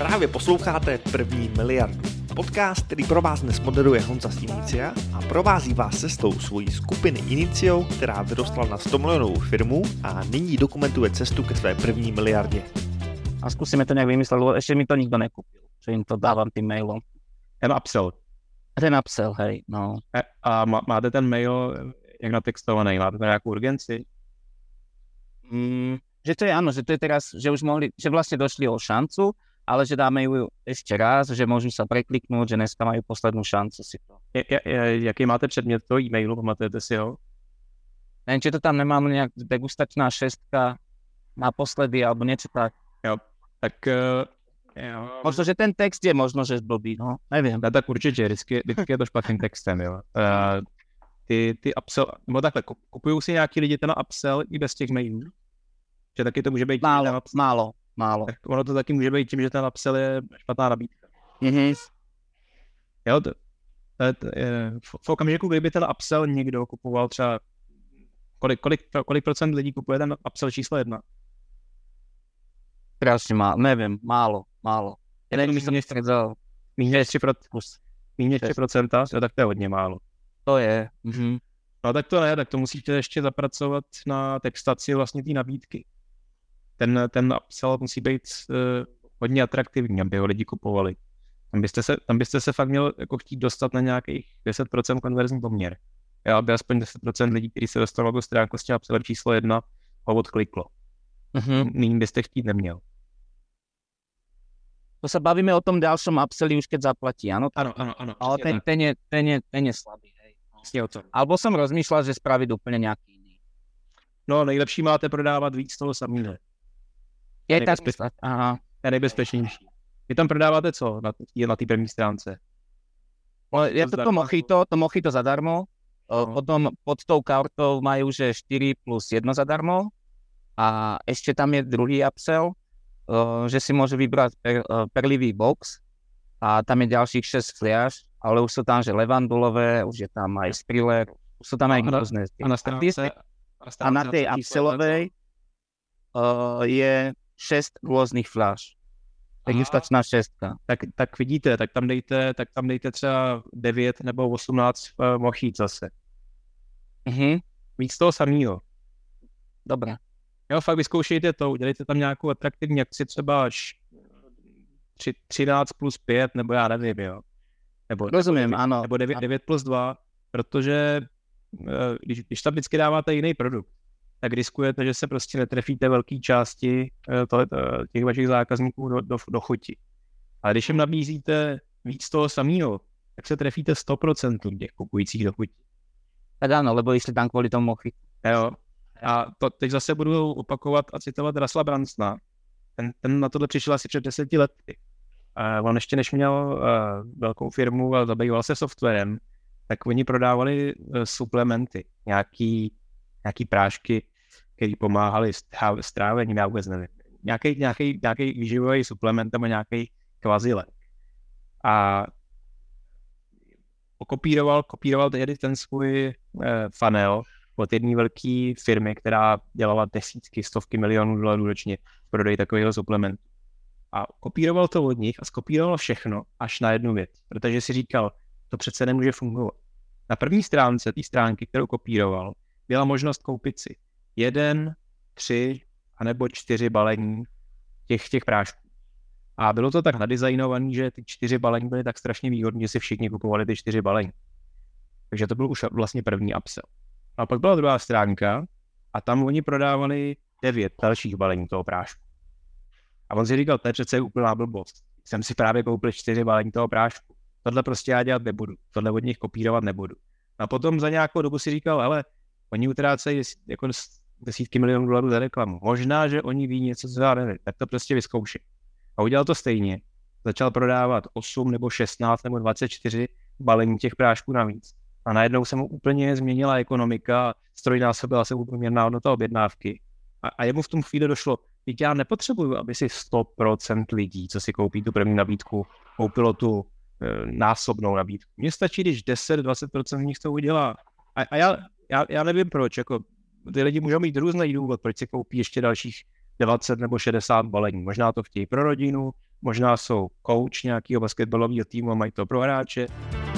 Právě posloucháte První miliardu. Podcast, který pro vás dnes moderuje Honza z Inicia a provází vás cestou svojí skupiny Inicio, která vyrostla na 100 milionovou firmu a nyní dokumentuje cestu ke své první miliardě. A zkusíme to nějak vymyslet, lebo ještě mi to nikdo nekupil, že jim to dávám tým mailom. Ten upsell. Ten upsell, hej, no. E, A má, máte ten mail jak natextovaný? Máte tam nějakou urgenci? Mm, že to je áno, že to je teraz, že už mohli, že vlastne došli o šancu, ale že dáme ju ešte raz, že môžu sa prekliknúť, že dneska majú poslednú šancu si to. Je, je, je, jaký máte předmět toho e-mailu, pamatujete si ho? Neviem, či to tam nemám nejak degustačná šestka naposledy, alebo niečo tak. Tak uh, jo. Možno, že ten text je možno, že blbý, no, neviem. No, tak určitě, vždycky, vždycky je to špatným textem, jo. Uh, ty, ty upsell, nebo takhle, kup- kupují si nějaký lidi ten upsell i bez těch mailů? Že taky to může být Málo, upsell, málo, málo. tak ono to taky může být tím, že ten upsell je špatná nabídka. Mhm. Jo, to, to, to je, v, v okamžiku, kdyby ten upsell někdo kupoval třeba, kolik, kolik, kolik procent lidí kupuje ten upsell číslo jedna? Strašne málo, neviem, málo, málo. Ja neviem, by som nestredal. Méně než 3%, Kus. méně než 3%, jo, tak to je hodně málo. To je. Mhm. No tak to ne, tak to musíte ještě zapracovat na textaci vlastně té nabídky. Ten, ten upsell musí být uh, hodně atraktivní, aby ho lidi kupovali. Tam byste se, tam byste se fakt měl jako chtít dostat na nějakých 10% konverzní poměr. Jo, aby aspoň 10% lidí, kteří se dostalo na tu stránku s tím upsellem číslo jedna, ho odkliklo. Mhm. Méně byste chtít neměl. To sa bavíme o tom ďalšom upselli už keď zaplatí, áno? Ano, ano, ano. Ale ten, ten, je, ten, je, ten je slabý, hej. Přesně o tom. Alebo som rozmýšľal, že spraviť úplne nejaký iný. No, nejlepší máte prodávat víc toho samého. Je Nejbezpečný. tak myslet. Aha. Je nejbezpečnější. Vy tam prodáváte co na, je na té první stránce? No, Je to to mochito, to mochito zadarmo. No. Potom pod tou kartou majú, že 4 plus 1 zadarmo. A ešte tam je druhý upsell, že si môže vybrať per, perlivý box. A tam je ďalších 6 fliaž, ale už sú tam, že levandulové, už je tam aj spriller, už sú tam aj A na-. A na ty- stránce, A na tej upsellovej uh, je 6 různých flash. Degustačná šestka. tak, tak vidíte, tak tam dejte, tak tam dejte třeba 9 nebo 18 uh, mochít zase. Mhm, Víc toho samého. dobré. Jo, fakt vyzkoušejte to, udělejte tam nějakou atraktivní akci, třeba až tři- 13 plus 5, nebo já nevím, jo. Nebo, Rozumím, nebo, ano. Nebo 9, 9 plus 2, protože eh, když, když tam vždycky dáváte jiný produkt, tak riskujete, že se prostě netrefíte velké části eh, to, eh, těch vašich zákazníků do, do, do chuti. A když jim nabízíte víc toho samého, tak se trefíte 100% těch kupujících do chuti. Tak áno, lebo išli tam kvôli tomu mochy. Jo. A to teď zase budu opakovat a citovat Rasla Bransna. Ten, ten na tohle přišel asi před deseti lety. Uh, on ještě než měl uh, velkou firmu a zabýval se softwarem, tak oni prodávali uh, suplementy, nějaký, nějaký prášky, které pomáhaly s trá- s trávením, já vůbec nevím. Nějaký, nějaký, nějaký výživový suplement nebo nějaký kvazilek. A kopíroval, kopíroval tedy ten svůj uh, funnel od jedné velké firmy, která dělala desítky, stovky milionů dolarů ročně v prodeji takového suplementu. A kopíroval to od nich a skopíroval všechno až na jednu věc, protože si říkal, to přece nemůže fungovat. Na první stránce té stránky, kterou kopíroval, byla možnost koupit si jeden, tři anebo čtyři balení těch, těch prášků. A bylo to tak nadizajnované, že ty čtyři balení byly tak strašně výhodné, že si všichni kupovali ty čtyři balení. Takže to byl už vlastně první upsell. A pak byla druhá stránka a tam oni prodávali devět dalších balení toho prášku. A on si říkal, to je přece úplná blbost. Jsem si právě koupil čtyři balení toho prášku. Tohle prostě já dělat nebudu. Tohle od nich kopírovat nebudu. A potom za nějakou dobu si říkal, ale oni utrácejí jako desítky milionů dolarů za reklamu. Možná, že oni ví něco, co já nevím. Tak to prostě vyzkoušej. A udělal to stejně. Začal prodávat 8 nebo 16 nebo 24 balení těch prášků navíc. A najednou se mu úplně změnila ekonomika, strojnásobila se průměrná hodnota objednávky. A, a jemu v tom chvíli došlo, teď já nepotřebuju, aby si 100% lidí, co si koupí tu první nabídku, koupilo tu e, násobnou nabídku. Mně stačí, když 10-20% z nich to udělá. A, a já, já, já nevím proč, jako ty lidi můžou mít různý důvod, proč si koupí ještě dalších 20 nebo 60 balení. Možná to chtějí pro rodinu, možná jsou coach nějakého basketbalového týmu a mají to pro hráče.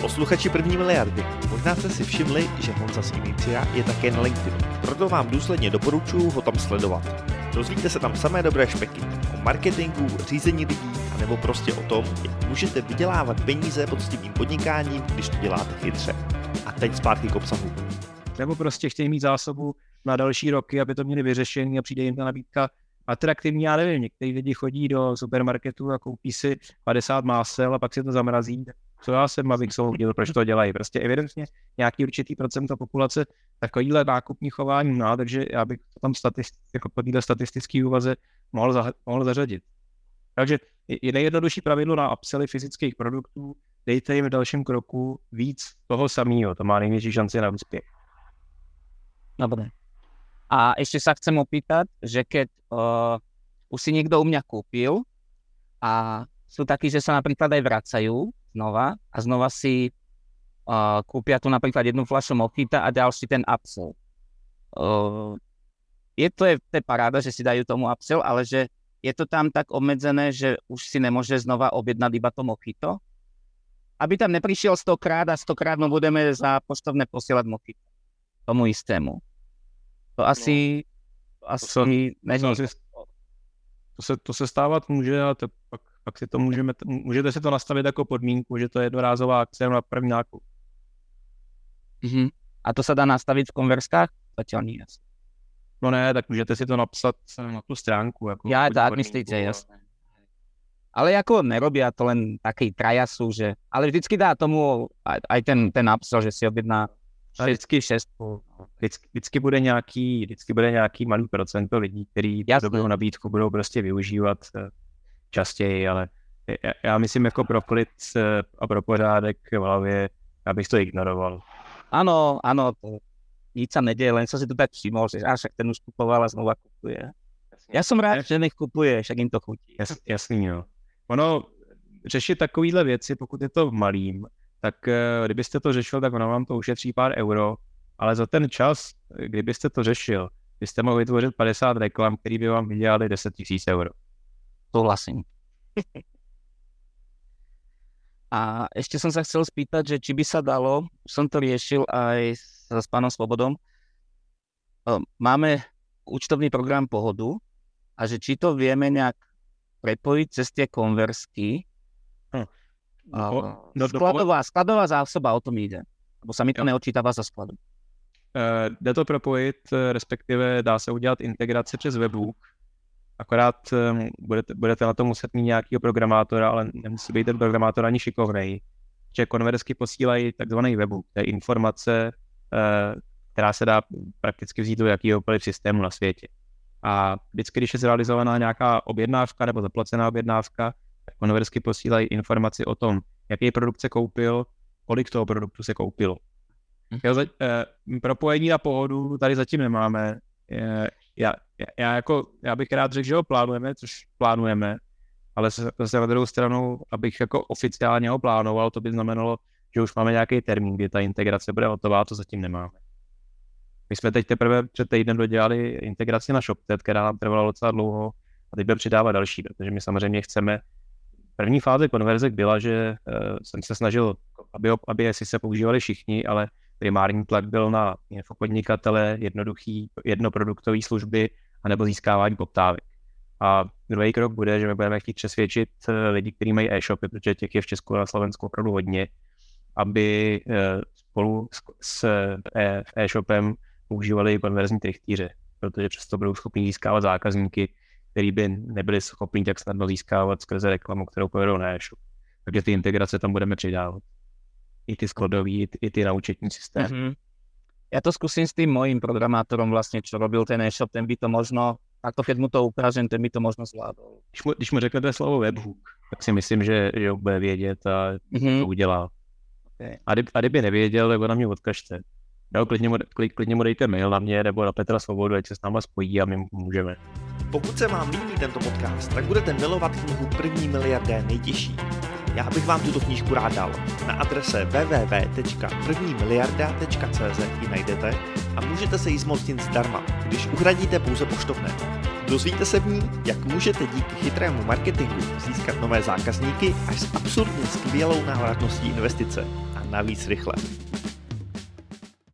Posluchači první miliardy, možná jste si všimli, že Honza z Inicia je také na LinkedInu, proto vám důsledně doporučuji ho tam sledovat. Dozvíte se tam samé dobré špeky o marketingu, řízení lidí, nebo prostě o tom, jak můžete vydělávat peníze poctivým podnikáním, když to děláte chytře. A teď zpátky k obsahu. Nebo prostě chtějí mít zásobu na další roky, aby to měli vyřešené a přijde jim ta nabídka atraktivní, já nevím, někteří lidi chodí do supermarketu a koupí si 50 másel a pak si to zamrazí. Co já jsem, abych soudil, proč to dělají. Prostě evidentně nějaký určitý procent populace takovýhle nákupní chování má, takže já bych to tam statist, jako po této statistické úvaze mohl, za, mohl zařadit. Takže je nejjednodušší pravidlo na upsely fyzických produktů, dejte jim v dalším kroku víc toho samého, to má největší šanci na úspěch. Dobre. A ešte sa chcem opýtať, že keď uh, už si niekto u mňa kúpil a sú takí, že sa napríklad aj vracajú znova a znova si uh, kúpia tu napríklad jednu fľašu mojita a ďalší ten upsell. Uh, je to, je, to je paráda, že si dajú tomu upsell, ale že je to tam tak obmedzené, že už si nemôže znova objednať iba to mojito? Aby tam neprišiel stokrát a stokrát mu budeme za poštovné posielať mojito. Tomu istému. To asi, no, asi to se, není. To, to, se, to se stávat může a to, pak, pak si to můžeme, můžete si to nastavit jako podmínku, že to je jednorázová akce na první nákup. Mm-hmm. A to se dá nastavit v konverskách? Zatím nie. No ne, tak můžete si to napsat na tu stránku. Jako Já tak myslíte, jasné. Ale jako nerobí to len taký trajasu, že... Ale vždycky dá tomu aj, aj ten, ten upsell, že si objedná vždycky šestku. Vždycky, vždycky, bude nějaký, vždycky bude nějaký malý procento lidí, který podobnou nabídku budou prostě využívat eh, častěji, ale já, já myslím jako pro klid eh, a pro pořádek v hlavě, abych to ignoroval. Ano, ano, to nic sa neděje, len som si to tak všimol, že až ten už kupoval a znova kupuje. Já jsem rád, že nech kupuje, však jim to chutí. Jas, jasný, jo. Ono, řešit takovýhle věci, pokud je to v malým, tak eh, kdybyste to řešil, tak ono vám to ušetří pár euro, ale za ten čas, kdybyste to řešil, byste mohli vytvořit 50 reklam, který by vám vydělali 10 tisíc euro. Souhlasím. A ešte som sa chcel spýtať, že či by sa dalo, som to riešil aj s, s pánom Svobodom, máme účtovný program Pohodu a že či to vieme nejak prepojiť cez tie konversky, hm. No, no, skladová, skladová zásoba, o tom jde. Nebo se mi to jo. neočítává za skladu. Uh, jde to propojit, eh, respektive dá se udělat integrace přes webbook. Akorát um, budete, budete na to muset mít nějakého programátora, ale nemusí být ten programátor ani šikovnej. Že konversky posílají takzvaný webbook, to je informace, uh, která se dá prakticky vzít do jakýhokoliv systému na světě. A vždycky, když je zrealizovaná nějaká objednávka nebo zaplacená objednávka, konversky posílají informaci o tom, jaký produkt se koupil, kolik toho produktu se koupilo. Hm. Jo, za, eh, propojení na pohodu tady zatím nemáme. Eh, já, já, jako, já bych rád řekl, že ho plánujeme, což plánujeme, ale zase na druhou stranu, abych jako oficiálně ho plánoval, to by znamenalo, že už máme nějaký termín, kdy ta integrace bude hotová, to zatím nemáme. My jsme teď teprve před týdnem dodělali integraci na ShopTet, která nám trvala docela dlouho a teď budeme přidávat další, protože my samozřejmě chceme První fáze konverze byla, že uh, jsem se snažil, aby, aby asi se používali všichni, ale primární tlak byl na podnikatele, jednoduchý, jednoproduktové služby anebo získávání poptávek. A druhý krok bude, že my budeme chtít přesvědčit eh, lidi, kteří mají e-shopy, protože těch je v Česku a Slovensku opravdu hodně, aby eh, spolu s e-shopem používali konverzní trichtýře, protože přesto budou schopni získávat zákazníky, který by nebyli schopni tak snadno získávat skrze reklamu, kterou povedou na e-shop. Takže ty integrace tam budeme přidávat. I ty skladový, i ty, i ty naučetní systém. Mm-hmm. Já to zkusím s tím mojím programátorom vlastně, čo robil ten e-shop, ten by to možno, a to keď mu to ukážem, ten by to možno zvládol. Když mu, když mu řeknete slovo webhook, tak si myslím, že, že bude vědět a mm-hmm. to udělá. Okay. A, kdy, a kdyby nevěděl, tak na mě odkažte. Jo, klidně, mu, klidně mu dejte mail na mě nebo na Petra Svobodu, ať se s náma spojí a my můžeme. Pokud se vám líbí tento podcast, tak budete milovat knihu První miliardé nejtěžší. Já bych vám tuto knížku rád dal. Na adrese www.prvnimiliarda.cz ji najdete a můžete se jí zmocnit zdarma, když uhradíte pouze poštovné. Dozvíte se v ní, jak můžete díky chytrému marketingu získat nové zákazníky až s absurdně skvělou návratností investice a navíc rychle.